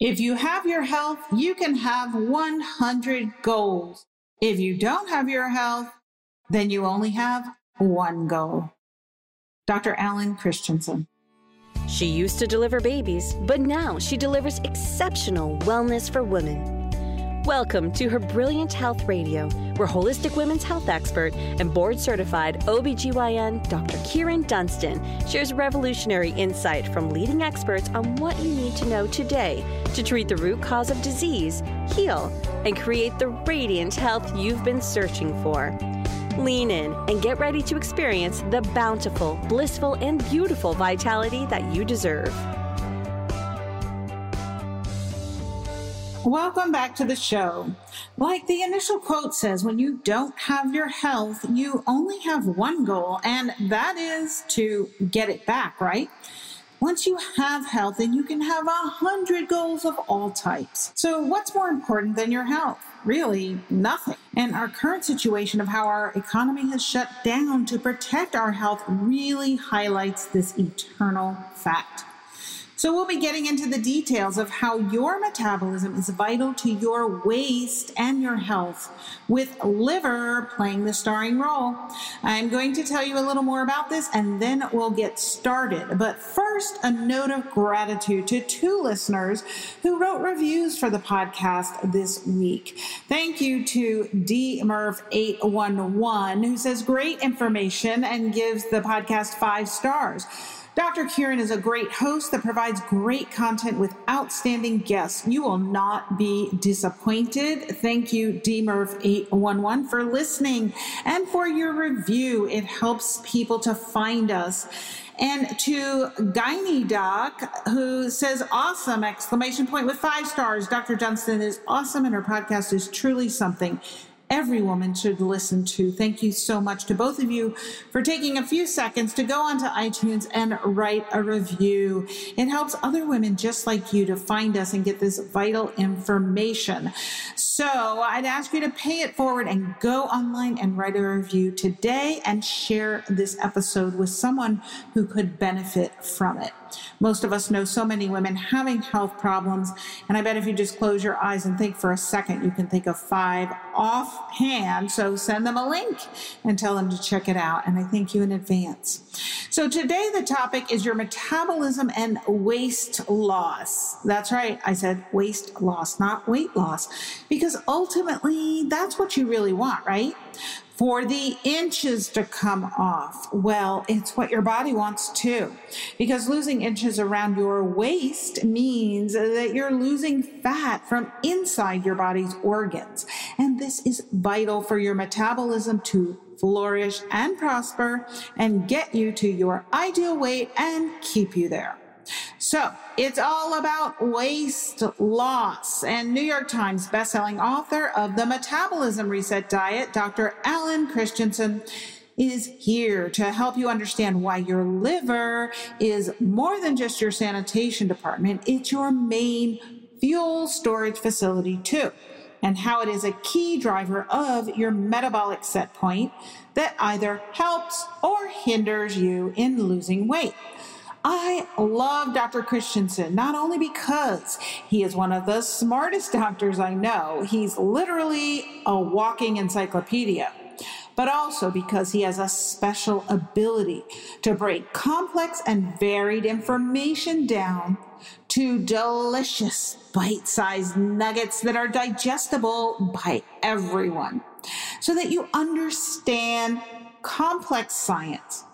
If you have your health, you can have 100 goals. If you don't have your health, then you only have one goal. Dr. Alan Christianson. She used to deliver babies, but now she delivers exceptional wellness for women. Welcome to her Brilliant Health Radio, where holistic women's health expert and board certified OBGYN Dr. Kyrin Dunston shares revolutionary insight from leading experts on what you need to know today to treat the root cause of disease, heal, and create the radiant health you've been searching for. Lean in and get ready to experience the bountiful, blissful, and beautiful vitality that you deserve. Welcome back to the show. Like the initial quote says, when you don't have your health, you only have one goal, and that is to get it back, right? Once you have health, then you can have a hundred goals of all types. So, what's more important than your health? Really, nothing. And our current situation of how our economy has shut down to protect our health really highlights this eternal fact. So, we'll be getting into the details of how your metabolism is vital to your waist and your health, with liver playing the starring role. I'm going to tell you a little more about this and then we'll get started. But first, a note of gratitude to two listeners who wrote reviews for the podcast this week. Thank you to DMurph811, who says great information and gives the podcast five stars. Dr. Kyrin is a great host that provides great content with outstanding guests. You will not be disappointed. Thank you, DMurph811, for listening and for your review. It helps people to find us. And to Gyne Doc, who says awesome exclamation point with five stars. Dr. Johnston is awesome and her podcast is truly something every woman should listen to. Thank you so much to both of you for taking a few seconds to go onto iTunes and write a review. It helps other women just like you to find us and get this vital information. So I'd ask you to pay it forward and go online and write a review today and share this episode with someone who could benefit from it. Most of us know so many women having health problems, and I bet if you just close your eyes and think for a second, you can think of five offhand. So send them a link and tell them to check it out. And I thank you in advance. So today the topic is your metabolism and waste loss. That's right. I said waste loss, not weight loss, because ultimately that's what you really want, right? for the inches to come off. Well, it's what your body wants too, because losing inches around your waist means that you're losing fat from inside your body's organs. And this is vital for your metabolism to flourish and prosper and get you to your ideal weight and keep you there. So it's all about waist loss. And New York Times bestselling author of The Metabolism Reset Diet, Dr. Alan Christianson, is here to help you understand why your liver is more than just your sanitation department. It's your main fuel storage facility too. And how it is a key driver of your metabolic set point that either helps or hinders you in losing weight. I love Dr. Christianson, not only because he is one of the smartest doctors I know, he's literally a walking encyclopedia, but also because he has a special ability to break complex and varied information down to delicious bite sized nuggets that are digestible by everyone so that you understand complex science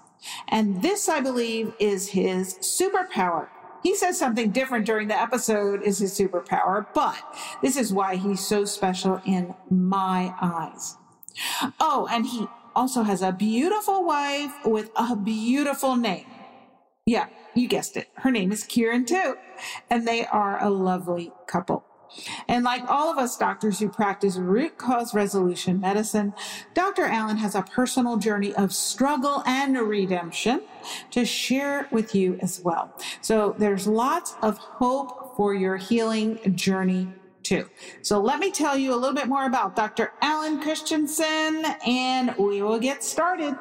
and this, I believe, is his superpower. He says something different during the episode is his superpower, but this is why he's so special in my eyes. Oh, and he also has a beautiful wife with a beautiful name. Yeah, you guessed it. Her name is Kieran, too. And they are a lovely couple. And like all of us doctors who practice root cause resolution medicine, Dr. Alan has a personal journey of struggle and redemption to share with you as well. So there's lots of hope for your healing journey too. So let me tell you a little bit more about Dr. Alan Christianson and we will get started.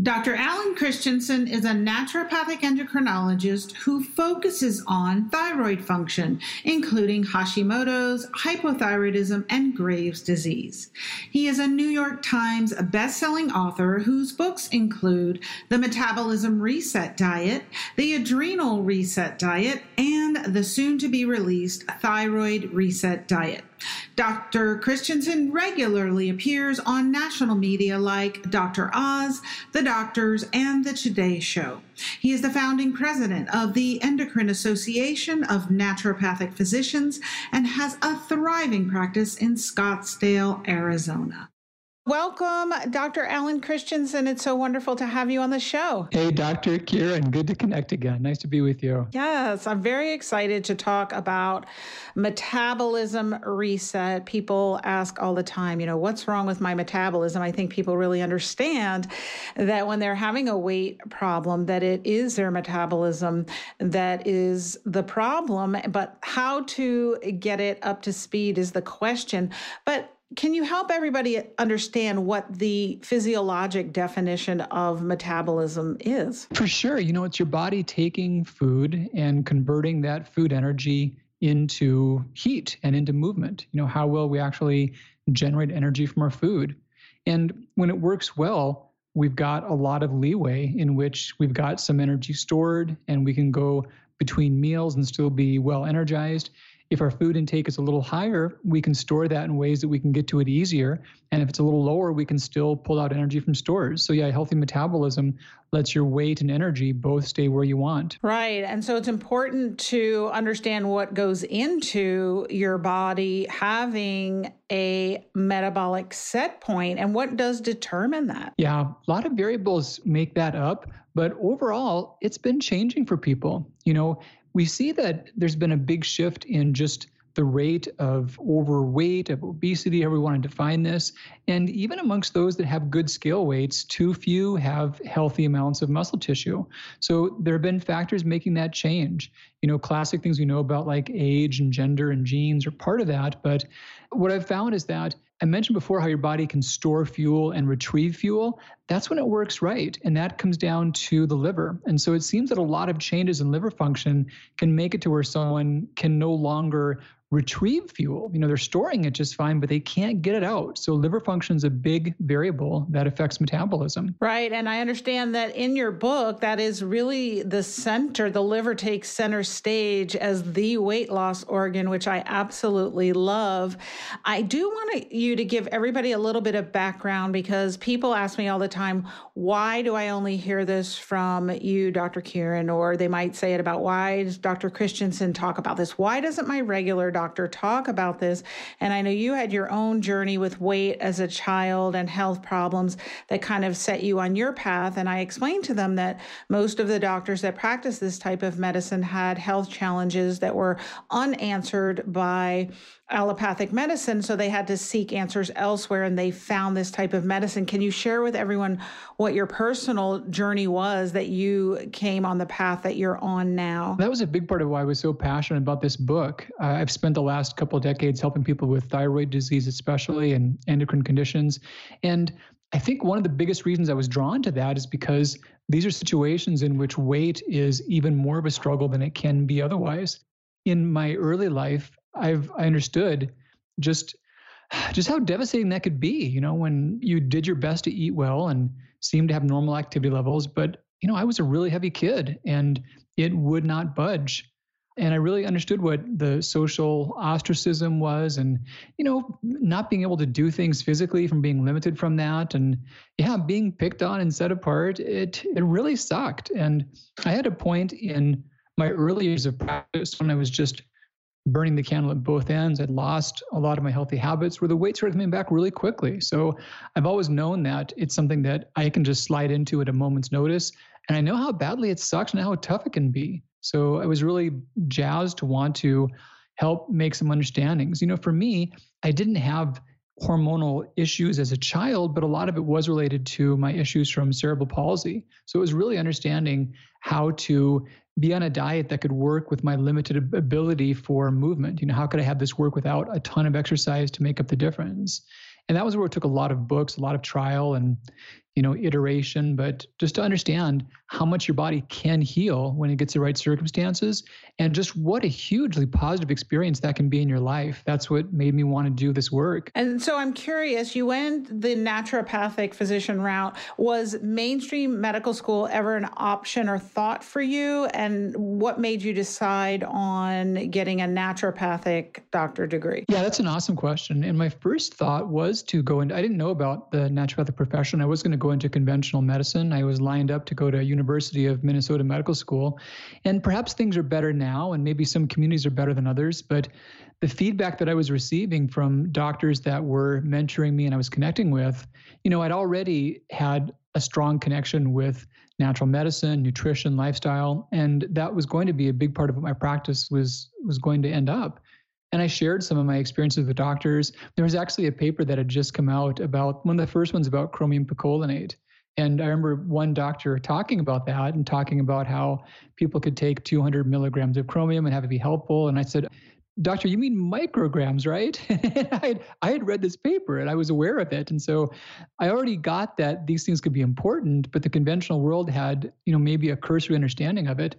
Dr. Alan Christianson is a naturopathic endocrinologist who focuses on thyroid function, including Hashimoto's, hypothyroidism, and Graves' disease. He is a New York Times best-selling author whose books include The Metabolism Reset Diet, The Adrenal Reset Diet, and the soon-to-be released Thyroid Reset Diet. Dr. Christianson regularly appears on national media like Dr. Oz, The Doctors, and The Today Show. He is the founding president of the Endocrine Association of Naturopathic Physicians and has a thriving practice in Scottsdale, Arizona. Welcome, Dr. Alan Christianson. It's so wonderful to have you on the show. Hey, Dr. Kyrin. Good to connect again. Nice to be with you. Yes, I'm very excited to talk about metabolism reset. People ask all the time, you know, what's wrong with my metabolism? I think people really understand that when they're having a weight problem, that it is their metabolism that is the problem, but how to get it up to speed is the question. But can you help everybody understand what the physiologic definition of metabolism is? For sure. You know, it's your body taking food and converting that food energy into heat and into movement. You know, how will we actually generate energy from our food? And when it works well, we've got a lot of leeway in which we've got some energy stored and we can go between meals and still be well energized. If our food intake is a little higher, we can store that in ways that we can get to it easier. And if it's a little lower, we can still pull out energy from stores. So, yeah, healthy metabolism lets your weight and energy both stay where you want. Right. And so it's important to understand what goes into your body having a metabolic set point and what does determine that. Yeah, a lot of variables make that up. But overall, it's been changing for people. You know, we see that there's been a big shift in just the rate of overweight, of obesity, however we want to define this. And even amongst those that have good scale weights, too few have healthy amounts of muscle tissue. So there have been factors making that change. You know, classic things we know about like age and gender and genes are part of that. But what I've found is that I mentioned before how your body can store fuel and retrieve fuel. That's when it works right. And that comes down to the liver. And so it seems that a lot of changes in liver function can make it to where someone can no longer retrieve fuel. You know, they're storing it just fine, but they can't get it out. So liver function is a big variable that affects metabolism. Right. And I understand that in your book, that is really the center. The liver takes center stage as the weight loss organ, which I absolutely love. I do want you to give everybody a little bit of background because people ask me all the time, why do I only hear this from you, Dr. Kyrin? Or they might say it about why does Dr. Christianson talk about this? Why doesn't my regular doctor doctor talk about this. And I know you had your own journey with weight as a child and health problems that kind of set you on your path. And I explained to them that most of the doctors that practice this type of medicine had health challenges that were unanswered by allopathic medicine, so they had to seek answers elsewhere and they found this type of medicine. Can you share with everyone what your personal journey was that you came on the path that you're on now? That was a big part of why I was so passionate about this book. Uh, I've spent the last couple decades helping people with thyroid disease, especially and endocrine conditions. And I think one of the biggest reasons I was drawn to that is because these are situations in which weight is even more of a struggle than it can be otherwise. In my early life, I've I understood just just how devastating that could be, you know, when you did your best to eat well and seemed to have normal activity levels, but you know, I was a really heavy kid and it would not budge. And I really understood what the social ostracism was and, you know, not being able to do things physically from being limited from that. And yeah, being picked on and set apart, it it really sucked. And I had a point in my early years of practice when I was just burning the candle at both ends. I'd lost a lot of my healthy habits where the weight started coming back really quickly. So I've always known that it's something that I can just slide into at a moment's notice. And I know how badly it sucks and how tough it can be. So I was really jazzed to want to help make some understandings. You know, for me, I didn't have hormonal issues as a child, but a lot of it was related to my issues from cerebral palsy. So it was really understanding how to be on a diet that could work with my limited ability for movement. You know, how could I have this work without a ton of exercise to make up the difference? And that was where it took a lot of books, a lot of trial, and you know, iteration, but just to understand how much your body can heal when it gets the right circumstances and just what a hugely positive experience that can be in your life. That's what made me want to do this work. And so I'm curious, you went the naturopathic physician route. Was mainstream medical school ever an option or thought for you? And what made you decide on getting a naturopathic doctor degree? Yeah, that's an awesome question. And my first thought was to go into, I didn't know about the naturopathic profession. I was going to go into conventional medicine. I was lined up to go to University of Minnesota Medical School. And perhaps things are better now, and maybe some communities are better than others. But the feedback that I was receiving from doctors that were mentoring me and I was connecting with, you know, I'd already had a strong connection with natural medicine, nutrition, lifestyle, and that was going to be a big part of what my practice was was going to end up and I shared some of my experiences with doctors. There was actually a paper that had just come out about one of the first ones about chromium picolinate. And I remember one doctor talking about that and talking about how people could take 200 milligrams of chromium and have it be helpful. And I said, Doctor, you mean micrograms, right? I, had, I had read this paper and I was aware of it. And so I already got that these things could be important, but the conventional world had, you know, maybe a cursory understanding of it.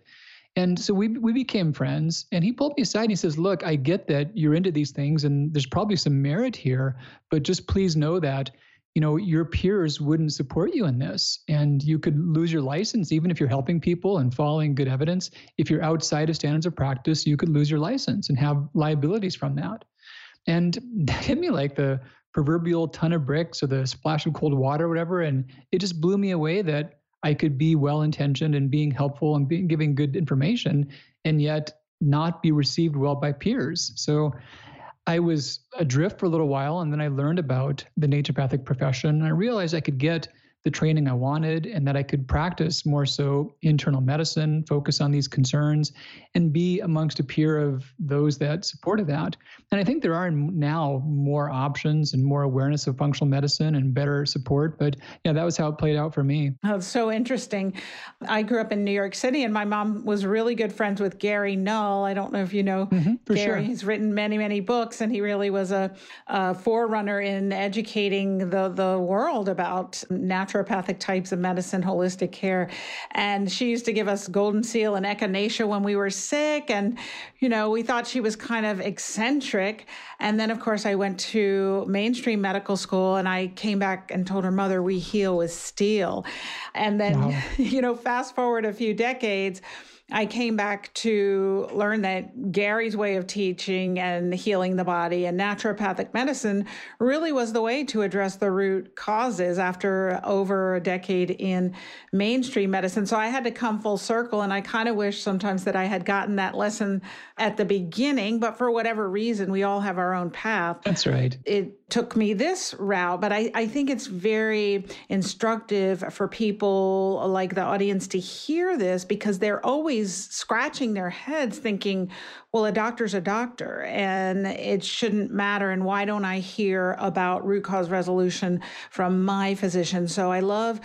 And so we we became friends. And he pulled me aside and he says, "Look, I get that you're into these things, and there's probably some merit here, but just please know that." You know, your peers wouldn't support you in this, and you could lose your license even if you're helping people and following good evidence. If you're outside of standards of practice, you could lose your license and have liabilities from that. And that hit me like the proverbial ton of bricks or the splash of cold water, or whatever. And it just blew me away that I could be well intentioned and being helpful and being giving good information and yet not be received well by peers. So I was adrift for a little while and then I learned about the naturopathic profession and I realized I could get the training I wanted and that I could practice more so internal medicine, focus on these concerns, and be amongst a peer of those that supported that. And I think there are now more options and more awareness of functional medicine and better support. But yeah, that was how it played out for me. Oh, so interesting. I grew up in New York City and my mom was really good friends with Gary Null. I don't know if you know mm-hmm, Gary. Sure. He's written many, many books and he really was a, a forerunner in educating the, the world about natural naturopathic types of medicine, holistic care. And she used to give us Golden Seal and Echinacea when we were sick. And, you know, we thought she was kind of eccentric. And then, of course, I went to mainstream medical school and I came back and told her mother, we heal with steel. And then, wow. you know, fast forward a few decades I came back to learn that Gary's way of teaching and healing the body and naturopathic medicine really was the way to address the root causes after over a decade in mainstream medicine. So I had to come full circle. And I kind of wish sometimes that I had gotten that lesson at the beginning, but for whatever reason, we all have our own path. That's right. It took me this route, but I, I think it's very instructive for people like the audience to hear this because they're always scratching their heads thinking, well, a doctor's a doctor and it shouldn't matter. And why don't I hear about root cause resolution from my physician? So I love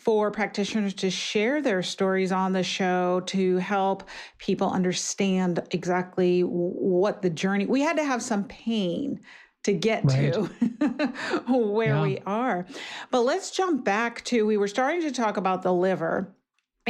for practitioners to share their stories on the show to help people understand exactly what the journey we had to have some pain to get right. to where yeah. we are but let's jump back to we were starting to talk about the liver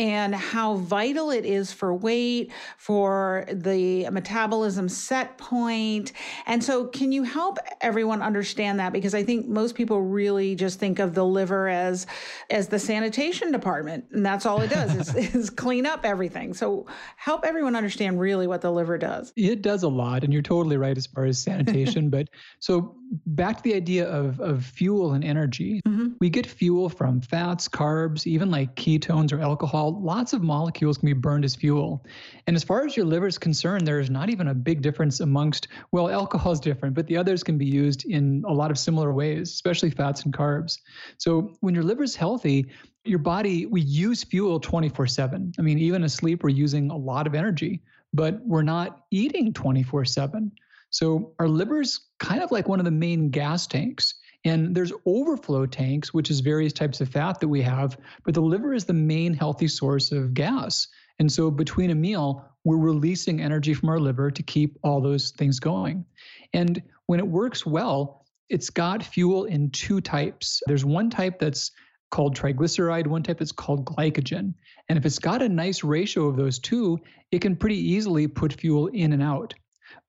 and how vital it is for weight, for the metabolism set point. And so, can you help everyone understand that? Because I think most people really just think of the liver as as the sanitation department, and that's all it does is, is clean up everything. So, help everyone understand really what the liver does. It does a lot, and you're totally right as far as sanitation. but so back to the idea of, of fuel and energy. Mm-hmm. We get fuel from fats, carbs, even like ketones or alcohol. Lots of molecules can be burned as fuel. And as far as your liver is concerned, there is not even a big difference amongst, well, alcohol is different, but the others can be used in a lot of similar ways, especially fats and carbs. So when your liver is healthy, your body, we use fuel 24 7. I mean, even asleep, we're using a lot of energy, but we're not eating 24 7. So our liver's kind of like one of the main gas tanks. And there's overflow tanks, which is various types of fat that we have, but the liver is the main healthy source of gas. And so between a meal, we're releasing energy from our liver to keep all those things going. And when it works well, it's got fuel in two types. There's one type that's called triglyceride, one type that's called glycogen. And if it's got a nice ratio of those two, it can pretty easily put fuel in and out.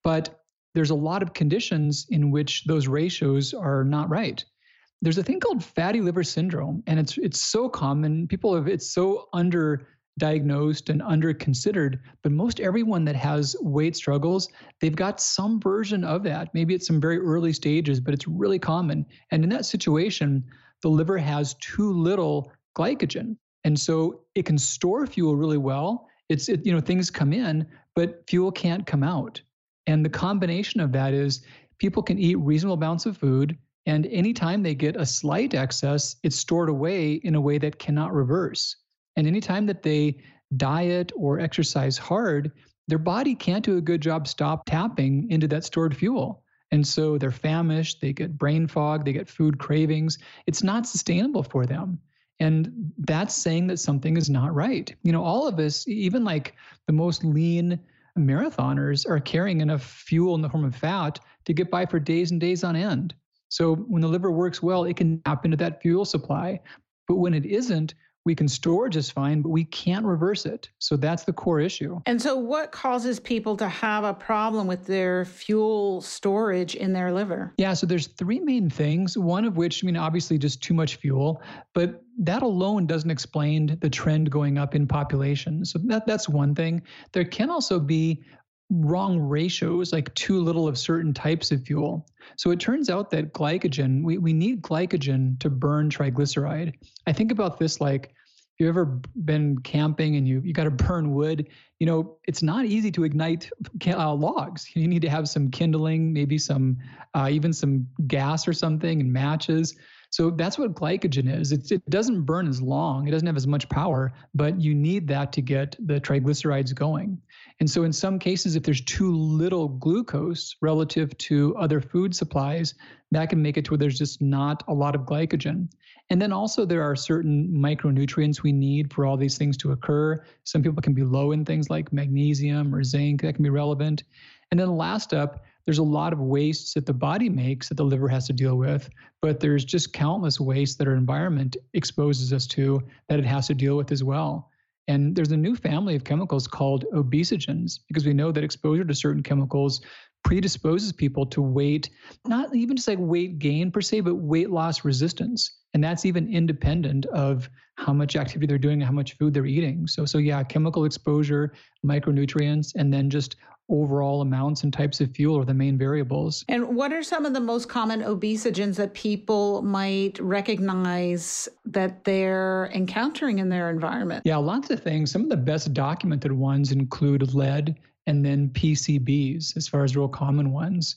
But there's a lot of conditions in which those ratios are not right. There's a thing called fatty liver syndrome, and it's it's so common. People have it's so under diagnosed and under considered but most everyone that has weight struggles they've got some version of that. Maybe it's some very early stages but it's really common. And in that situation the liver has too little glycogen. And so it can store fuel really well. It's it, you know things come in but fuel can't come out and the combination of that is people can eat reasonable amounts of food and anytime they get a slight excess it's stored away in a way that cannot reverse and anytime that they diet or exercise hard, their body can't do a good job stop tapping into that stored fuel. And so they're famished, they get brain fog, they get food cravings. It's not sustainable for them. And that's saying that something is not right. You know, all of us, even like the most lean marathoners, are carrying enough fuel in the form of fat to get by for days and days on end. So when the liver works well, it can tap into that fuel supply. But when it isn't, we can store just fine, but we can't reverse it. So that's the core issue. And so, what causes people to have a problem with their fuel storage in their liver? Yeah, so there's three main things. One of which, I mean, obviously just too much fuel, but that alone doesn't explain the trend going up in population. So that that's one thing. There can also be wrong ratios, like too little of certain types of fuel. So it turns out that glycogen, we, we need glycogen to burn triglyceride. I think about this like if you've ever been camping and you you got to burn wood, you know, it's not easy to ignite uh, logs. You need to have some kindling, maybe some, uh, even some gas or something and matches. So that's what glycogen is. It's, it doesn't burn as long, it doesn't have as much power, but you need that to get the triglycerides going. And so, in some cases, if there's too little glucose relative to other food supplies, that can make it to where there's just not a lot of glycogen. And then also, there are certain micronutrients we need for all these things to occur. Some people can be low in things like magnesium or zinc, that can be relevant. And then, last up, there's a lot of wastes that the body makes that the liver has to deal with, but there's just countless wastes that our environment exposes us to that it has to deal with as well. And there's a new family of chemicals called obesogens because we know that exposure to certain chemicals predisposes people to weight, not even just like weight gain per se, but weight loss resistance. And that's even independent of how much activity they're doing and how much food they're eating. So, so yeah, chemical exposure, micronutrients, and then just overall amounts and types of fuel are the main variables. And what are some of the most common obesogens that people might recognize that they're encountering in their environment? Yeah, lots of things. Some of the best documented ones include lead and then PCBs as far as real common ones.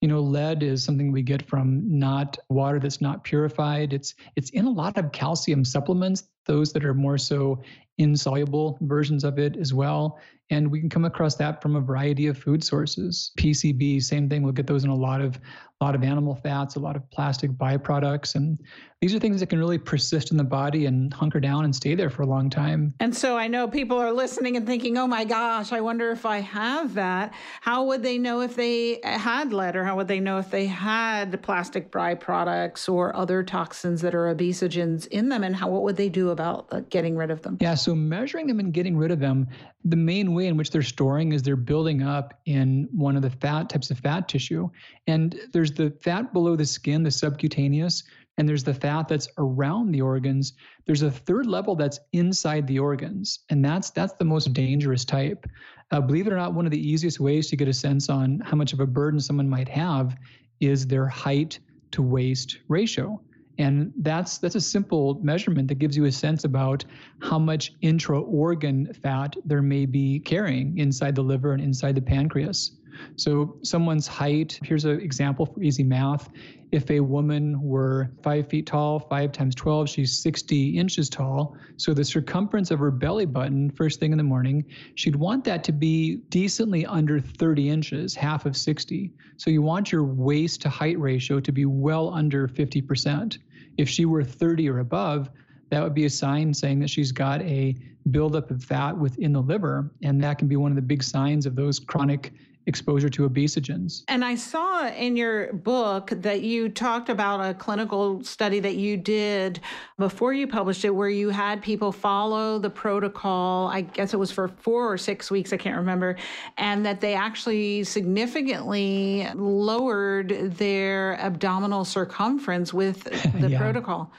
You know, lead is something we get from not water that's not purified. It's it's in a lot of calcium supplements, those that are more so insoluble versions of it as well. And we can come across that from a variety of food sources. PCB, same thing. We'll get those in a lot of a lot of animal fats, a lot of plastic byproducts, and these are things that can really persist in the body and hunker down and stay there for a long time. And so I know people are listening and thinking, "Oh my gosh, I wonder if I have that." How would they know if they had lead, or how would they know if they had plastic byproducts or other toxins that are obesogens in them? And how what would they do about uh, getting rid of them? Yeah, so measuring them and getting rid of them, the main way in which they're storing is they're building up in one of the fat types of fat tissue. And there's the fat below the skin, the subcutaneous, and there's the fat that's around the organs. There's a third level that's inside the organs, and that's that's the most dangerous type. Uh, believe it or not, one of the easiest ways to get a sense on how much of a burden someone might have is their height to waist ratio. And that's that's a simple measurement that gives you a sense about how much intra-organ fat there may be carrying inside the liver and inside the pancreas. So someone's height, here's an example for easy math. If a woman were five feet tall, five times 12, she's 60 inches tall. So the circumference of her belly button, first thing in the morning, she'd want that to be decently under 30 inches, half of 60. So you want your waist to height ratio to be well under 50%. If she were 30 or above, that would be a sign saying that she's got a buildup of fat within the liver. And that can be one of the big signs of those chronic exposure to obesogens. And I saw in your book that you talked about a clinical study that you did before you published it, where you had people follow the protocol. I guess it was for four or six weeks, I can't remember, and that they actually significantly lowered their abdominal circumference with the yeah. protocol.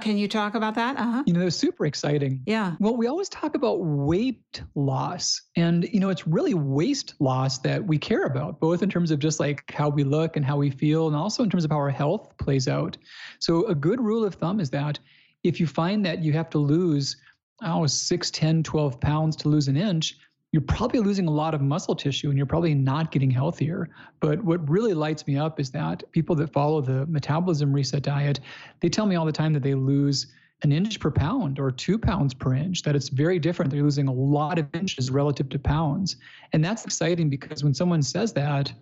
Can you talk about that? Uh-huh. You know, was super exciting. Yeah. Well, we always talk about weight loss. And, you know, it's really waist loss that we care about, both in terms of just like how we look and how we feel, and also in terms of how our health plays out. So, a good rule of thumb is that if you find that you have to lose, oh, 6, 10, 12 pounds to lose an inch, you're probably losing a lot of muscle tissue and you're probably not getting healthier. But what really lights me up is that people that follow the metabolism reset diet, they tell me all the time that they lose an inch per pound or two pounds per inch, that it's very different. They're losing a lot of inches relative to pounds. And that's exciting because when someone says that,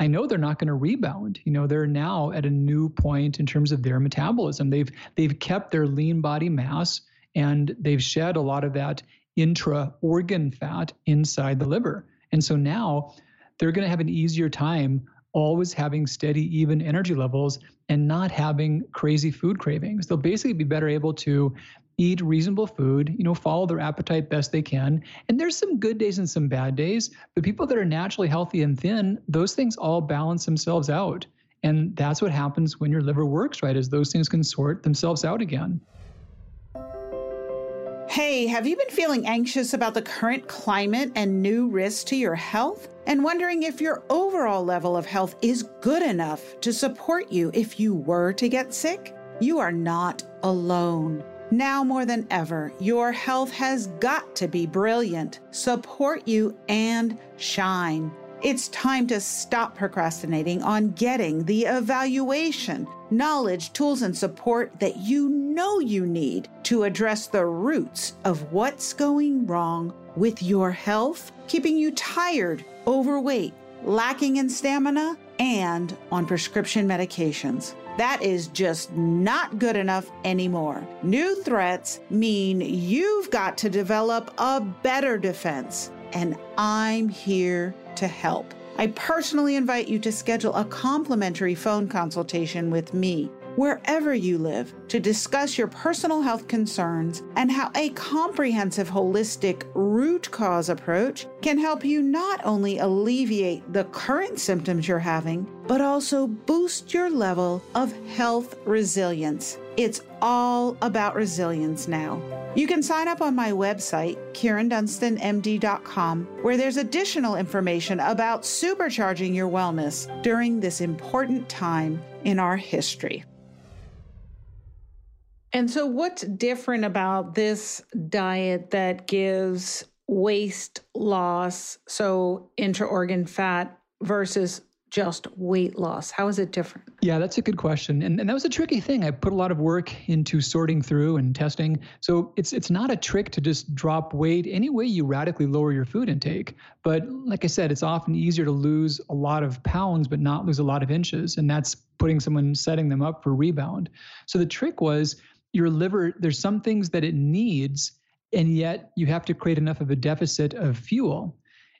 I know they're not going to rebound. You know, they're now at a new point in terms of their metabolism. They've they've kept their lean body mass and they've shed a lot of that intra organ fat inside the liver. And so now they're going to have an easier time always having steady, even energy levels and not having crazy food cravings. They'll basically be better able to eat reasonable food, you know, follow their appetite best they can. And there's some good days and some bad days, but people that are naturally healthy and thin, those things all balance themselves out. And that's what happens when your liver works right, is those things can sort themselves out again. Hey, have you been feeling anxious about the current climate and new risks to your health? And wondering if your overall level of health is good enough to support you if you were to get sick? You are not alone. Now more than ever, your health has got to be brilliant, support you, and shine. It's time to stop procrastinating on getting the evaluation, knowledge, tools, and support that you know you need to address the roots of what's going wrong with your health, keeping you tired, overweight, lacking in stamina, and on prescription medications. That is just not good enough anymore. New threats mean you've got to develop a better defense, and I'm here to help. I personally invite you to schedule a complimentary phone consultation with me wherever you live to discuss your personal health concerns and how a comprehensive holistic root cause approach can help you not only alleviate the current symptoms you're having, but also boost your level of health resilience. It's all about resilience now. You can sign up on my website, KyrinDunstonMD.com, where there's additional information about supercharging your wellness during this important time in our history. And so, what's different about this diet that gives waist loss, so intra-organ fat, versus just weight loss? How is it different? Yeah, that's a good question. And, and that was a tricky thing. I put a lot of work into sorting through and testing. So it's it's not a trick to just drop weight any way you radically lower your food intake. But like I said, it's often easier to lose a lot of pounds but not lose a lot of inches. And that's putting someone setting them up for rebound. So the trick was your liver, there's some things that it needs, and yet you have to create enough of a deficit of fuel.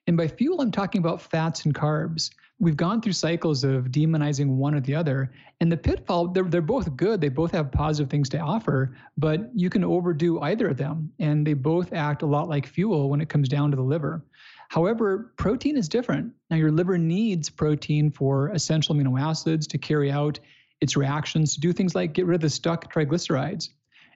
And by fuel, I'm talking about fats and carbs. We've gone through cycles of demonizing one or the other. And the pitfall, they're, they're both good. They both have positive things to offer, but you can overdo either of them. And they both act a lot like fuel when it comes down to the liver. However, protein is different. Now, your liver needs protein for essential amino acids to carry out its reactions to do things like get rid of the stuck triglycerides.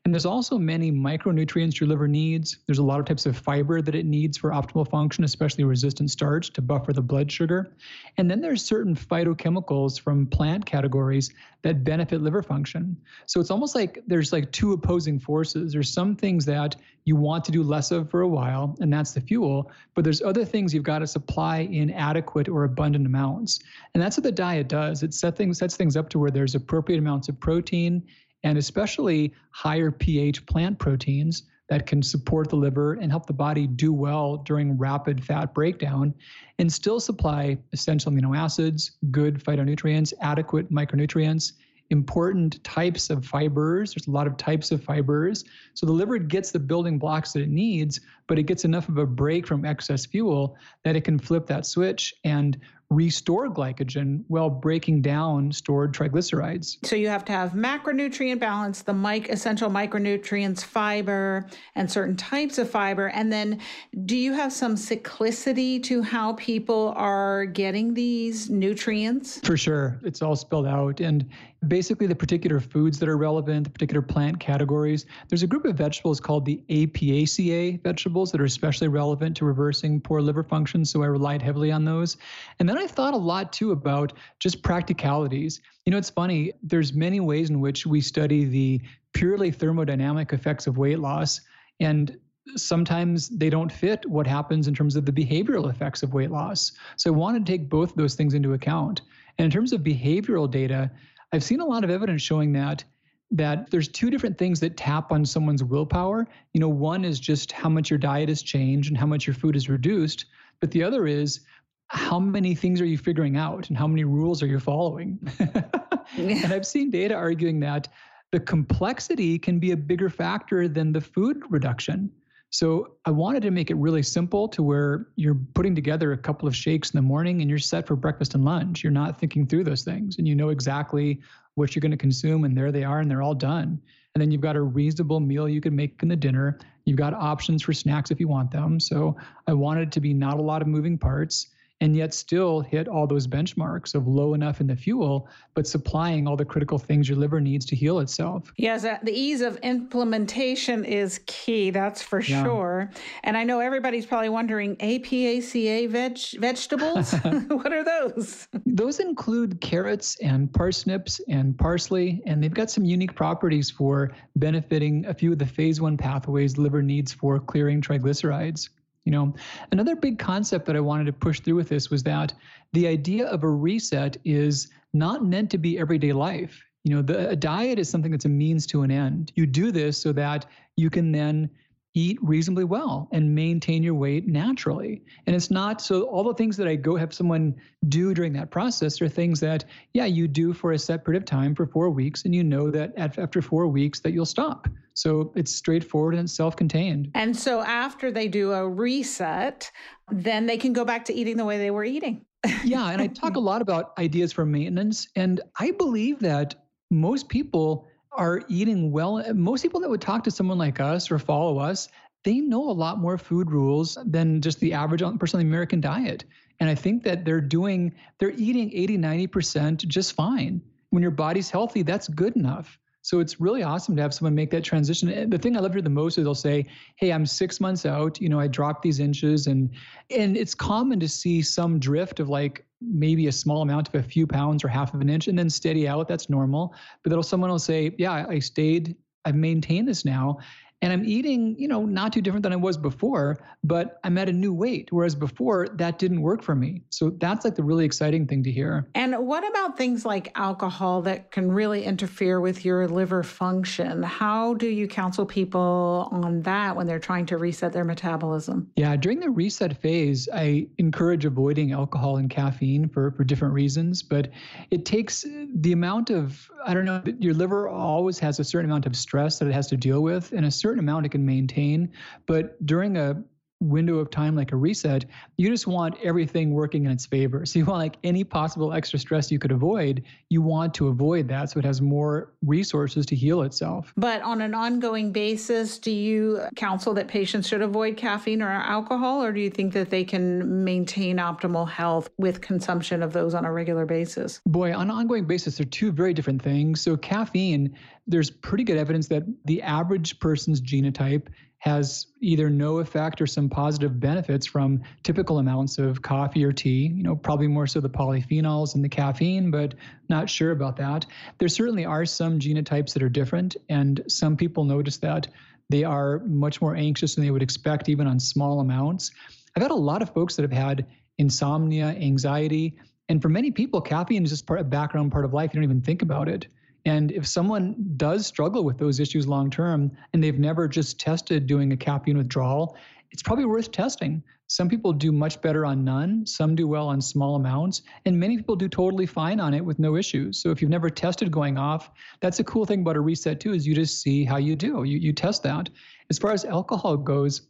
And there's also many micronutrients your liver needs. There's a lot of types of fiber that it needs for optimal function, especially resistant starch to buffer the blood sugar. And then there's certain phytochemicals from plant categories that benefit liver function. So it's almost like there's like two opposing forces. There's some things that you want to do less of for a while, and that's the fuel. But there's other things you've got to supply in adequate or abundant amounts. And that's what the diet does. It set things, sets things up to where there's appropriate amounts of protein and especially higher pH plant proteins that can support the liver and help the body do well during rapid fat breakdown and still supply essential amino acids, good phytonutrients, adequate micronutrients, important types of fibers. There's a lot of types of fibers. So the liver gets the building blocks that it needs, but it gets enough of a break from excess fuel that it can flip that switch and restore glycogen while breaking down stored triglycerides. So you have to have macronutrient balance, the mic essential micronutrients, fiber, and certain types of fiber. And then do you have some cyclicity to how people are getting these nutrients? For sure. It's all spelled out. And basically the particular foods that are relevant, the particular plant categories. There's a group of vegetables called the APACA vegetables that are especially relevant to reversing poor liver function. So I relied heavily on those. And then I thought a lot too about just practicalities. You know, it's funny, there's many ways in which we study the purely thermodynamic effects of weight loss. And sometimes they don't fit what happens in terms of the behavioral effects of weight loss. So I want to take both those things into account. And in terms of behavioral data, I've seen a lot of evidence showing that that there's two different things that tap on someone's willpower. You know, one is just how much your diet has changed and how much your food is reduced, but the other is how many things are you figuring out and how many rules are you following? and I've seen data arguing that the complexity can be a bigger factor than the food reduction. So I wanted to make it really simple to where you're putting together a couple of shakes in the morning and you're set for breakfast and lunch. You're not thinking through those things and you know exactly what you're going to consume and there they are and they're all done. And then you've got a reasonable meal you can make in the dinner. You've got options for snacks if you want them. So I wanted to be not a lot of moving parts and yet still hit all those benchmarks of low enough in the fuel, but supplying all the critical things your liver needs to heal itself. Yes, uh, the ease of implementation is key, that's for yeah. sure. And I know everybody's probably wondering APACA veg- vegetables? what are those? Those include carrots and parsnips and parsley, and they've got some unique properties for benefiting a few of the phase one pathways liver needs for clearing triglycerides. You know, another big concept that I wanted to push through with this was that the idea of a reset is not meant to be everyday life. You know, the a diet is something that's a means to an end. You do this so that you can then eat reasonably well and maintain your weight naturally. And it's not so all the things that I go have someone do during that process are things that, yeah, you do for a set period of time for four weeks, and you know that after four weeks that you'll stop. So it's straightforward and self contained. And so after they do a reset, then they can go back to eating the way they were eating. yeah. And I talk a lot about ideas for maintenance. And I believe that most people are eating well. Most people that would talk to someone like us or follow us, they know a lot more food rules than just the average person on the American diet. And I think that they're doing, they're eating 80, 90% just fine. When your body's healthy, that's good enough. So it's really awesome to have someone make that transition. And the thing I love here the most is they'll say, "Hey, I'm six months out. You know, I dropped these inches," and and it's common to see some drift of like maybe a small amount of a few pounds or half of an inch, and then steady out. That's normal. But then someone will say, "Yeah, I stayed. I've maintained this now." And I'm eating, you know, not too different than I was before, but I'm at a new weight. Whereas before, that didn't work for me. So that's like the really exciting thing to hear. And what about things like alcohol that can really interfere with your liver function? How do you counsel people on that when they're trying to reset their metabolism? Yeah, during the reset phase, I encourage avoiding alcohol and caffeine for, for different reasons, but it takes the amount of, I don't know, your liver always has a certain amount of stress that it has to deal with, and a certain amount it can maintain. But during a window of time like a reset, you just want everything working in its favor. So you want like any possible extra stress you could avoid, you want to avoid that so it has more resources to heal itself. But on an ongoing basis, do you counsel that patients should avoid caffeine or alcohol or do you think that they can maintain optimal health with consumption of those on a regular basis? Boy, on an ongoing basis they're two very different things. So caffeine, there's pretty good evidence that the average person's genotype has either no effect or some positive benefits from typical amounts of coffee or tea, you know, probably more so the polyphenols and the caffeine, but not sure about that. There certainly are some genotypes that are different, and some people notice that they are much more anxious than they would expect, even on small amounts. I've had a lot of folks that have had insomnia, anxiety, and for many people, caffeine is just part, a background part of life. You don't even think about it. And if someone does struggle with those issues long term and they've never just tested doing a caffeine withdrawal, it's probably worth testing. Some people do much better on none, some do well on small amounts, and many people do totally fine on it with no issues. So if you've never tested going off, that's a cool thing about a reset too is you just see how you do. You you test that. As far as alcohol goes,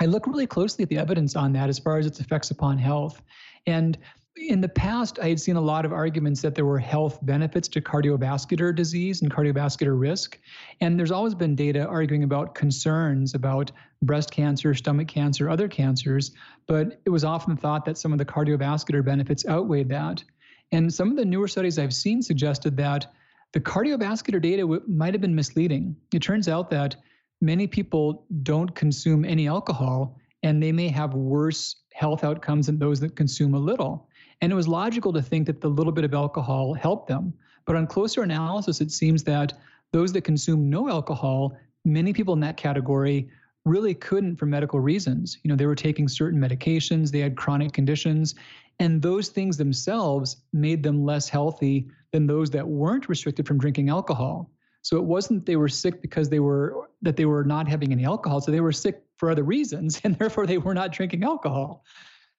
I look really closely at the evidence on that as far as its effects upon health. And in the past, I had seen a lot of arguments that there were health benefits to cardiovascular disease and cardiovascular risk. And there's always been data arguing about concerns about breast cancer, stomach cancer, other cancers. But it was often thought that some of the cardiovascular benefits outweighed that. And some of the newer studies I've seen suggested that the cardiovascular data w- might have been misleading. It turns out that many people don't consume any alcohol and they may have worse health outcomes than those that consume a little. And it was logical to think that the little bit of alcohol helped them. But on closer analysis, it seems that those that consume no alcohol, many people in that category really couldn't for medical reasons. You know, they were taking certain medications, they had chronic conditions, and those things themselves made them less healthy than those that weren't restricted from drinking alcohol. So it wasn't they were sick because they were that they were not having any alcohol. So they were sick for other reasons, and therefore they were not drinking alcohol.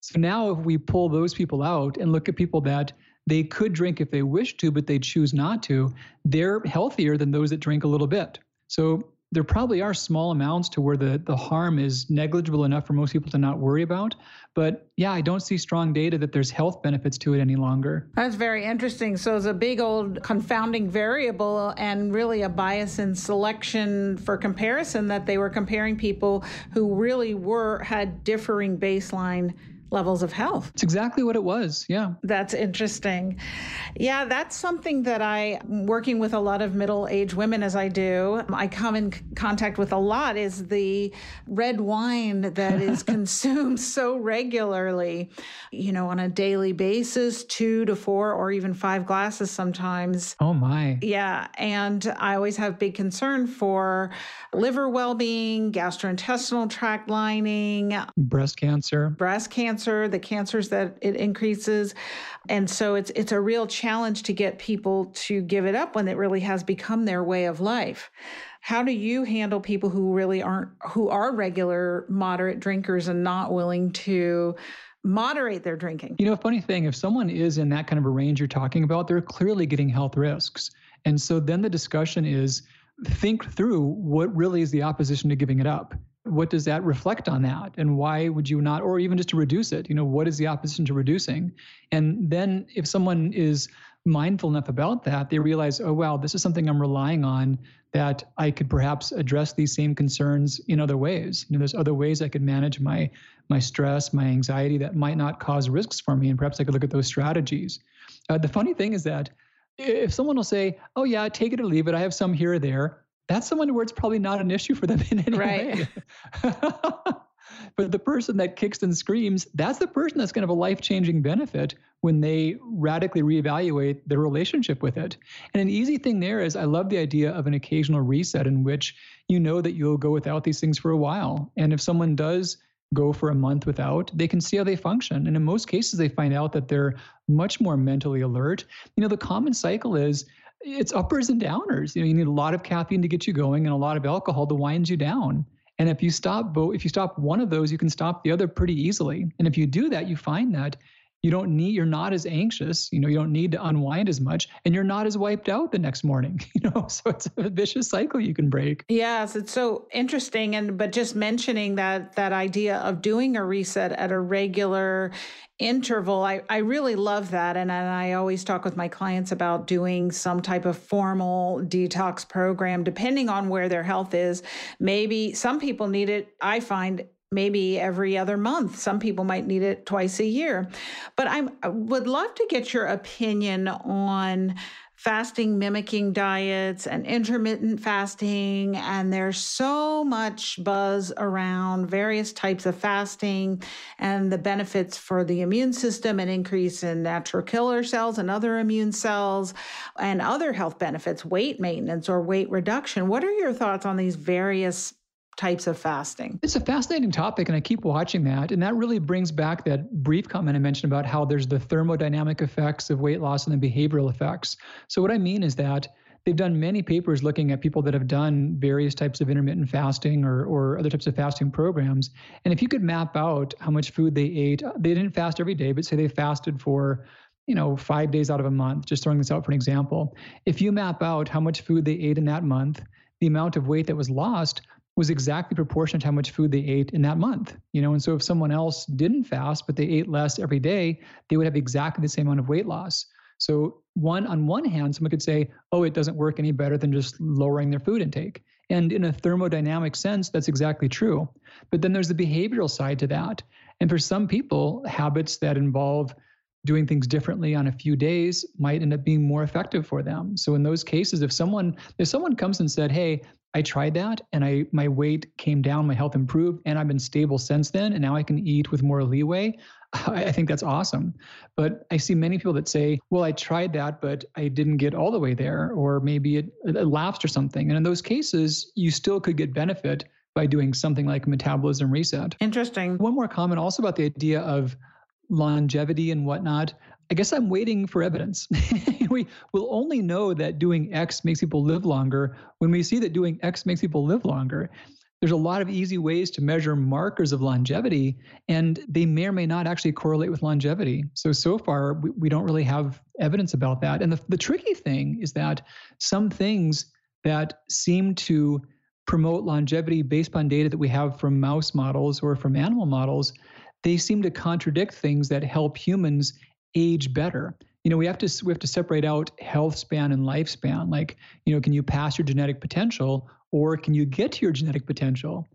So now, if we pull those people out and look at people that they could drink if they wish to, but they choose not to, they're healthier than those that drink a little bit. So there probably are small amounts to where the, the harm is negligible enough for most people to not worry about. But yeah, I don't see strong data that there's health benefits to it any longer. That's very interesting. So it's a big old confounding variable and really a bias in selection for comparison that they were comparing people who really were had differing baseline levels of health. It's exactly what it was. Yeah. That's interesting. Yeah, that's something that I, working with a lot of middle aged women as I do, I come in contact with a lot is the red wine that is consumed so regularly, you know, on a daily basis, two to four or even five glasses sometimes. Oh, my. Yeah. And I always have big concern for liver well being, gastrointestinal tract lining, breast cancer, breast cancer cancer, the cancers that it increases. And so it's it's a real challenge to get people to give it up when it really has become their way of life. How do you handle people who really aren't who are regular moderate drinkers and not willing to moderate their drinking? You know, funny thing, if someone is in that kind of a range you're talking about, they're clearly getting health risks. And so then the discussion is think through what really is the opposition to giving it up what does that reflect on that? And why would you not or even just to reduce it you know what is the opposition to reducing? And then if someone is mindful enough about that they realize oh wow this is something i'm relying on that i could perhaps address these same concerns in other ways. You know there's other ways i could manage my my stress my anxiety that might not cause risks for me and perhaps i could look at those strategies. Uh, the funny thing is that if someone will say oh yeah take it or leave it i have some here or there that's someone where it's probably not an issue for them in any right. way. but the person that kicks and screams, that's the person that's going to have a life changing benefit when they radically reevaluate their relationship with it. And an easy thing there is I love the idea of an occasional reset in which you know that you'll go without these things for a while. And if someone does go for a month without, they can see how they function. And in most cases, they find out that they're much more mentally alert. You know, the common cycle is it's uppers and downers. You know, you need a lot of caffeine to get you going and a lot of alcohol to wind you down. And if you stop both, if you stop one of those, you can stop the other pretty easily. And if you do that, you find that you don't need you're not as anxious you know you don't need to unwind as much and you're not as wiped out the next morning you know so it's a vicious cycle you can break. Yes it's so interesting and but just mentioning that that idea of doing a reset at a regular interval i, I really love that and, and i always talk with my clients about doing some type of formal detox program depending on where their health is. Maybe some people need it i find maybe every other month. Some people might need it twice a year. But I'm, I would love to get your opinion on fasting mimicking diets and intermittent fasting. And there's so much buzz around various types of fasting and the benefits for the immune system and increase in natural killer cells and other immune cells and other health benefits, weight maintenance or weight reduction. What are your thoughts on these various types of fasting? It's a fascinating topic, and I keep watching that. And that really brings back that brief comment I mentioned about how there's the thermodynamic effects of weight loss and the behavioral effects. So, what I mean is that they've done many papers looking at people that have done various types of intermittent fasting or, or other types of fasting programs. And if you could map out how much food they ate, uh, they didn't fast every day, but say they fasted for you know, five days out of a month, just throwing this out for an example. If you map out how much food they ate in that month, the amount of weight that was lost was exactly proportionate to how much food they ate in that month. You know, and so if someone else didn't fast, but they ate less every day, they would have exactly the same amount of weight loss. So one on one hand, someone could say, oh, it doesn't work any better than just lowering their food intake. And in a thermodynamic sense, that's exactly true. But then there's the behavioral side to that. And for some people, habits that involve doing things differently on a few days might end up being more effective for them. So in those cases, if someone if someone comes and said, "Hey, I tried that and I my weight came down, my health improved, and I've been stable since then, and now I can eat with more leeway," I think that's awesome. But I see many people that say, "Well, I tried that, but I didn't get all the way there, or maybe it, it lapsed or something." And in those cases, you still could get benefit by doing something like metabolism reset. Interesting. One more comment also about the idea of longevity and whatnot, I guess I'm waiting for evidence. we will only know that doing X makes people live longer when we see that doing X makes people live longer. There's a lot of easy ways to measure markers of longevity, and they may or may not actually correlate with longevity. So, so far, we, we don't really have evidence about that. And the, the tricky thing is that some things that seem to promote longevity based on data that we have from mouse models or from animal models they seem to contradict things that help humans age better. You know, we have to we have to separate out health span and lifespan. Like, you know, can you pass your genetic potential or can you get to your genetic potential?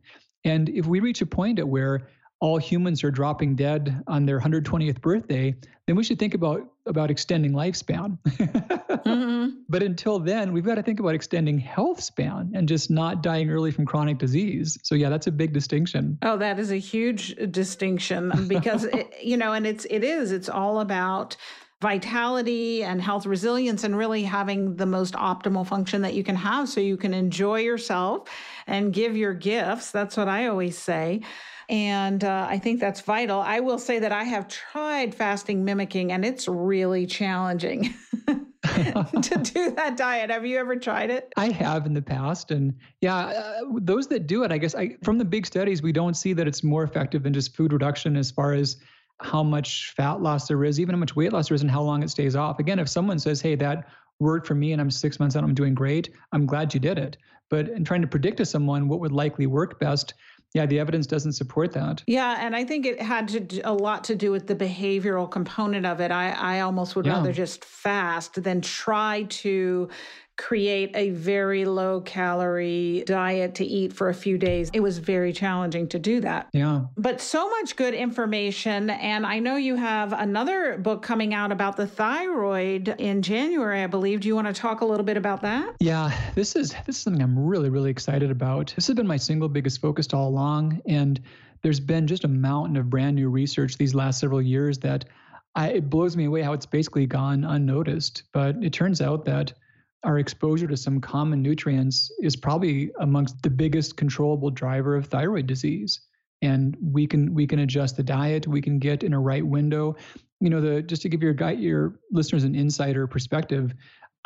And if we reach a point at where all humans are dropping dead on their 120th birthday, then we should think about about extending lifespan. mm-hmm. But until then, we've got to think about extending health span and just not dying early from chronic disease. So yeah, that's a big distinction. Oh, that is a huge distinction because it, you know, and it's it is it's all about vitality and health resilience and really having the most optimal function that you can have so you can enjoy yourself and give your gifts. That's what I always say. And uh, I think that's vital. I will say that I have tried fasting mimicking, and it's really challenging. to do that diet. Have you ever tried it? I have in the past, and yeah, uh, those that do it, I guess, I, from the big studies, we don't see that it's more effective than just food reduction as far as how much fat loss there is, even how much weight loss there is, and how long it stays off. Again, if someone says, "Hey, that worked for me, and I'm six months out, I'm doing great," I'm glad you did it. But in trying to predict to someone what would likely work best, yeah, the evidence doesn't support that. Yeah, and I think it had to do, a lot to do with the behavioral component of it. I, I almost would yeah. rather just fast than try to create a very low calorie diet to eat for a few days. It was very challenging to do that. Yeah. But so much good information. And I know you have another book coming out about the thyroid in January, I believe. Do you want to talk a little bit about that? Yeah, this is this is something I'm really, really excited about. This has been my single biggest focus all along. And there's been just a mountain of brand new research these last several years that I, it blows me away how it's basically gone unnoticed. But it turns out that our exposure to some common nutrients is probably amongst the biggest controllable driver of thyroid disease. And we can we can adjust the diet. We can get in a right window. You know the just to give your guy your listeners an insider perspective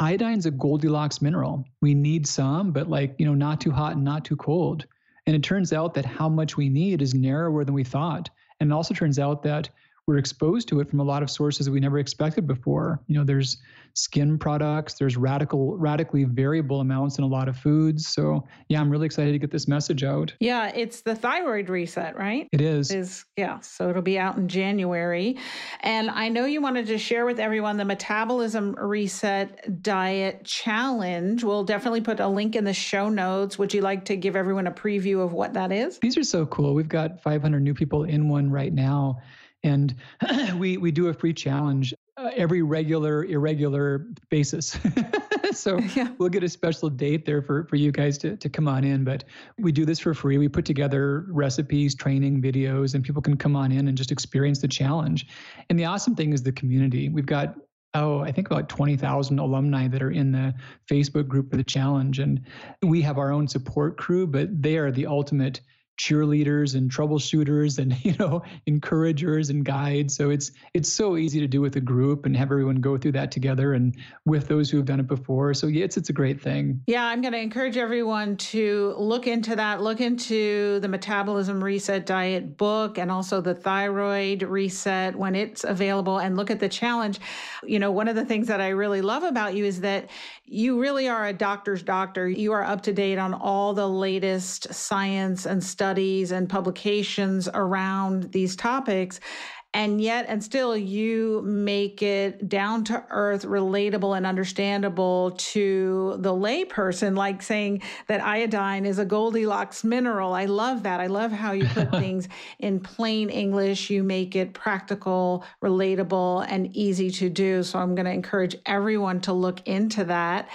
iodine's a goldilocks mineral. We need some but like you know not too hot and not too cold. And it turns out that how much we need is narrower than we thought. And it also turns out that we're exposed to it from a lot of sources we never expected before. You know, there's skin products, there's radical, radically variable amounts in a lot of foods. So yeah, I'm really excited to get this message out. Yeah, it's the thyroid reset, right? It is. It is yeah. So it'll be out in January. And I know you wanted to share with everyone the metabolism reset diet challenge. We'll definitely put a link in the show notes. Would you like to give everyone a preview of what that is? These are so cool. We've got 500 new people in one right now. And we, we do a free challenge uh, every regular, irregular basis. so yeah. we'll get a special date there for, for you guys to, to come on in. But we do this for free. We put together recipes, training videos, and people can come on in and just experience the challenge. And the awesome thing is the community. We've got oh, I think about 20,000 alumni that are in the Facebook group for the challenge. And we have our own support crew, but they are the ultimate cheerleaders and troubleshooters and you know encouragers and guides. So it's it's so easy to do with a group and have everyone go through that together and with those who have done it before. So yeah it's it's a great thing. Yeah i'm going to encourage everyone to look into that look into the metabolism reset diet book and also the thyroid reset when it's available and look at the challenge. You know one of the things that i really love about you is that you really are a doctor's doctor. You are up to date on all the latest science and studies and publications around these topics and yet and still you make it down to earth relatable and understandable to the layperson like saying that iodine is a goldilocks mineral. I love that. I love how you put things in plain english. You make it practical relatable and easy to do. So i'm going to encourage everyone to look into that.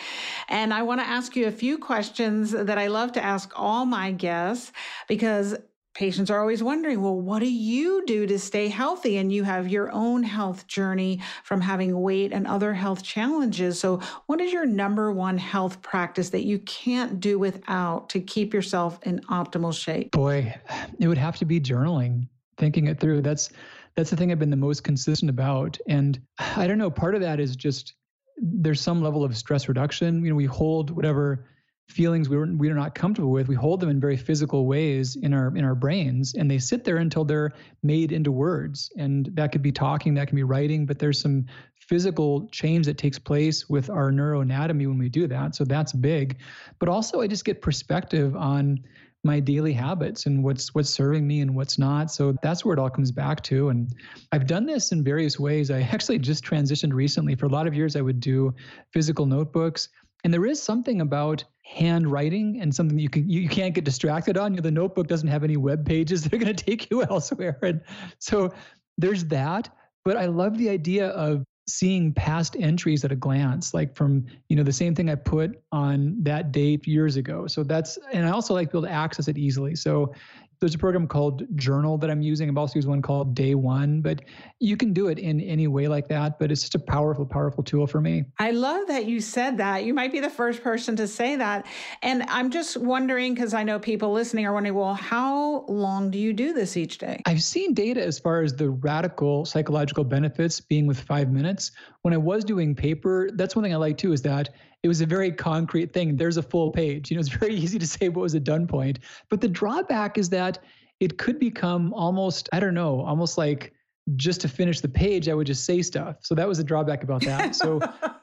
And i want to ask you a few questions that i love to ask all my guests because patients are always wondering, well, what do you do to stay healthy? And you have your own health journey from having weight and other health challenges. So, what is your number one health practice that you can't do without to keep yourself in optimal shape? Boy, it would have to be journaling, thinking it through. That's that's the thing I've been the most consistent about. And I don't know, part of that is just there's some level of stress reduction. You know, we hold whatever feelings we we are not comfortable with we hold them in very physical ways in our in our brains and they sit there until they're made into words. And that could be talking that can be writing but there's some physical change that takes place with our neuroanatomy when we do that so that's big. But also i just get perspective on my daily habits and what's what's serving me and what's not so that's where it all comes back to. And i've done this in various ways. I actually just transitioned recently. For a lot of years i would do physical notebooks. And there is something about handwriting and something you can you can't get distracted on. You know, the notebook doesn't have any web pages that are going to take you elsewhere. And so there's that. But I love the idea of seeing past entries at a glance, like from, you know, the same thing I put on that date years ago. So that's and I also like to be able to access it easily. So there's a program called Journal that I'm using. I've also used one called Day One, but you can do it in any way like that. But it's just a powerful, powerful tool for me. I love that you said that. You might be the first person to say that. And I'm just wondering, because I know people listening are wondering, well, how long do you do this each day? I've seen data as far as the radical psychological benefits being with five minutes. When I was doing paper, that's one thing I like too, is that it was a very concrete thing. There's a full page. You know, it's very easy to say what was a done point. But the drawback is that it could become almost, I don't know, almost like just to finish the page, I would just say stuff. So that was a drawback about that. So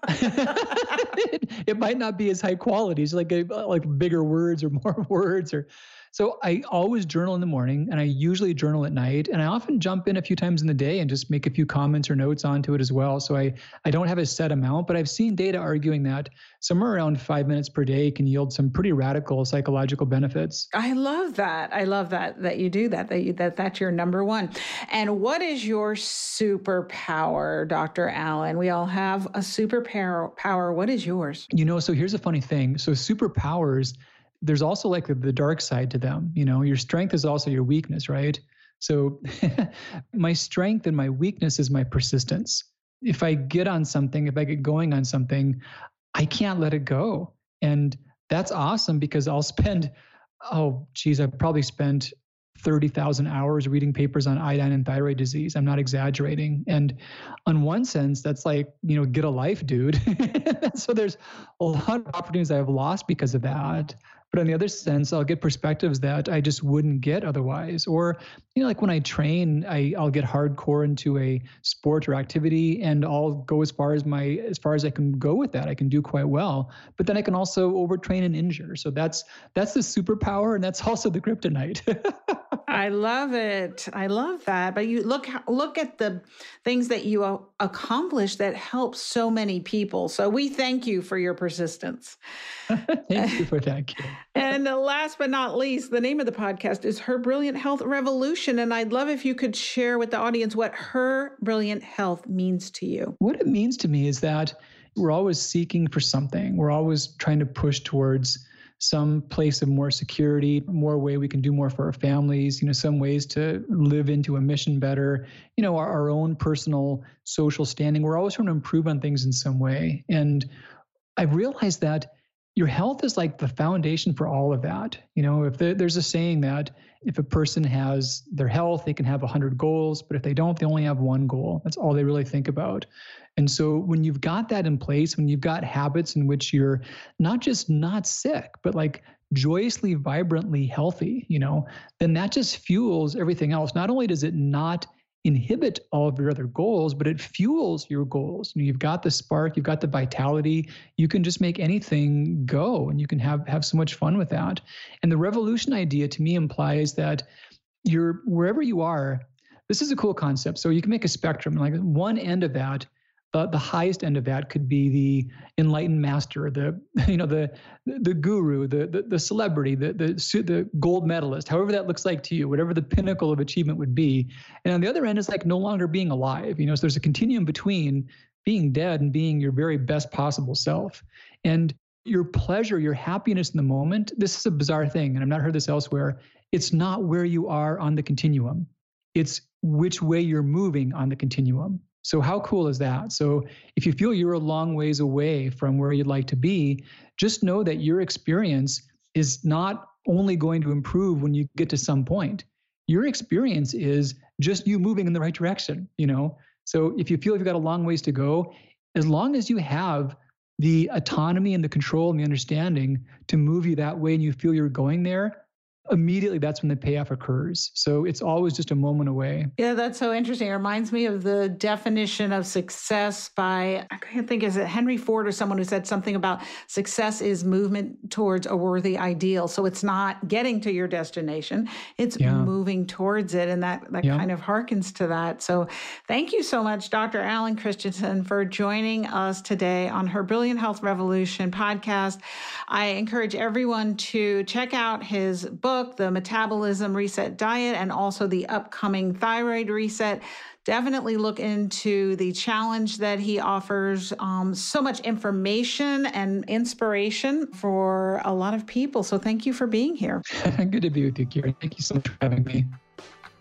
it, it, might not be as high quality. It's like a, like bigger words or more words or so I always journal in the morning and I usually journal at night. And I often jump in a few times in the day and just make a few comments or notes onto it as well. So I, I don't have a set amount, but I've seen data arguing that somewhere around five minutes per day can yield some pretty radical psychological benefits. I love that. I love that that you do that, that you, that that's your number one. And what is your superpower, Dr. Alan? We all have a superpower. Power. What is yours? You know, so here's a funny thing. So superpowers there's also like the, dark side to them. You know, your strength is also your weakness, right? So my strength and my weakness is my persistence. If I get on something, if I get going on something, I can't let it go. And that's awesome because I'll spend, oh, geez, I've probably spent 30,000 hours reading papers on iodine and thyroid disease. I'm not exaggerating. And on one sense, that's like, you know, get a life, dude. so there's a lot of opportunities I've lost because of that. But on the other sense, I'll get perspectives that I just wouldn't get otherwise. Or, you know, like when I train, I, I'll get hardcore into a sport or activity and I'll go as far as my as far as I can go with that. I can do quite well. But then I can also overtrain and injure. So that's that's the superpower and that's also the kryptonite. I love it. I love that. But you look look at the things that you accomplish that help so many people. So we thank you for your persistence. thank you for that. And last but not least, the name of the podcast is Her Brilliant Health Revolution, and I'd love if you could share with the audience what Her Brilliant Health means to you. What it means to me is that we're always seeking for something. We're always trying to push towards some place of more security, more way we can do more for our families, you know, some ways to live into a mission better, you know, our, our own personal social standing. We're always trying to improve on things in some way. And I realized that your health is like the foundation for all of that. You know, if the, there's a saying that if a person has their health, they can have 100 goals, but if they don't, they only have one goal. That's all they really think about. And so when you've got that in place, when you've got habits in which you're not just not sick, but like joyously, vibrantly healthy, you know, then that just fuels everything else. Not only does it not inhibit all of your other goals, but it fuels your goals. You've got the spark, you've got the vitality. You can just make anything go, and you can have have so much fun with that. And the revolution idea to me implies that you're wherever you are. This is a cool concept. So you can make a spectrum. Like one end of that uh, the highest end of that could be the enlightened master, the you know the the guru, the the, the celebrity, the, the the gold medalist, however that looks like to you, whatever the pinnacle of achievement would be. And on the other end is like no longer being alive. You know, so there's a continuum between being dead and being your very best possible self. And your pleasure, your happiness in the moment. This is a bizarre thing, and I've not heard this elsewhere. It's not where you are on the continuum. It's which way you're moving on the continuum. So, how cool is that? So, if you feel you're a long ways away from where you'd like to be, just know that your experience is not only going to improve when you get to some point. Your experience is just you moving in the right direction, you know? So, if you feel you've got a long ways to go, as long as you have the autonomy and the control and the understanding to move you that way and you feel you're going there, immediately that's when the payoff occurs. So it's always just a moment away. Yeah, that's so interesting. It reminds me of the definition of success by, I can't think, is it Henry Ford or someone who said something about success is movement towards a worthy ideal. So it's not getting to your destination, it's yeah. moving towards it. And that, that yeah. kind of harkens to that. So thank you so much, Dr. Alan Christianson, for joining us today on her Brilliant Health Revolution podcast. I encourage everyone to check out his book book, the Metabolism Reset Diet, and also the upcoming Thyroid Reset. Definitely look into the challenge that he offers. Um, so much information and inspiration for a lot of people. So thank you for being here. Good to be with you, Kyrin. Thank you so much for having me.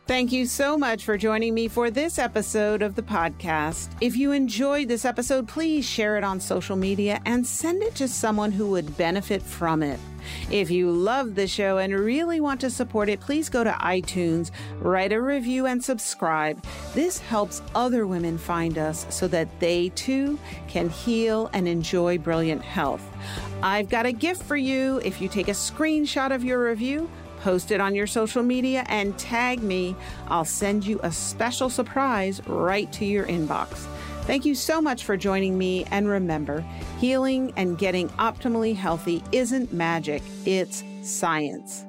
Thank you so much for joining me for this episode of the podcast. If you enjoyed this episode, please share it on social media and send it to someone who would benefit from it. If you love the show and really want to support it, please go to iTunes, write a review, and subscribe. This helps other women find us so that they too can heal and enjoy brilliant health. I've got a gift for you if you take a screenshot of your review Post it on your social media and tag me. I'll send you a special surprise right to your inbox. Thank you so much for joining me. And remember, healing and getting optimally healthy isn't magic, it's science.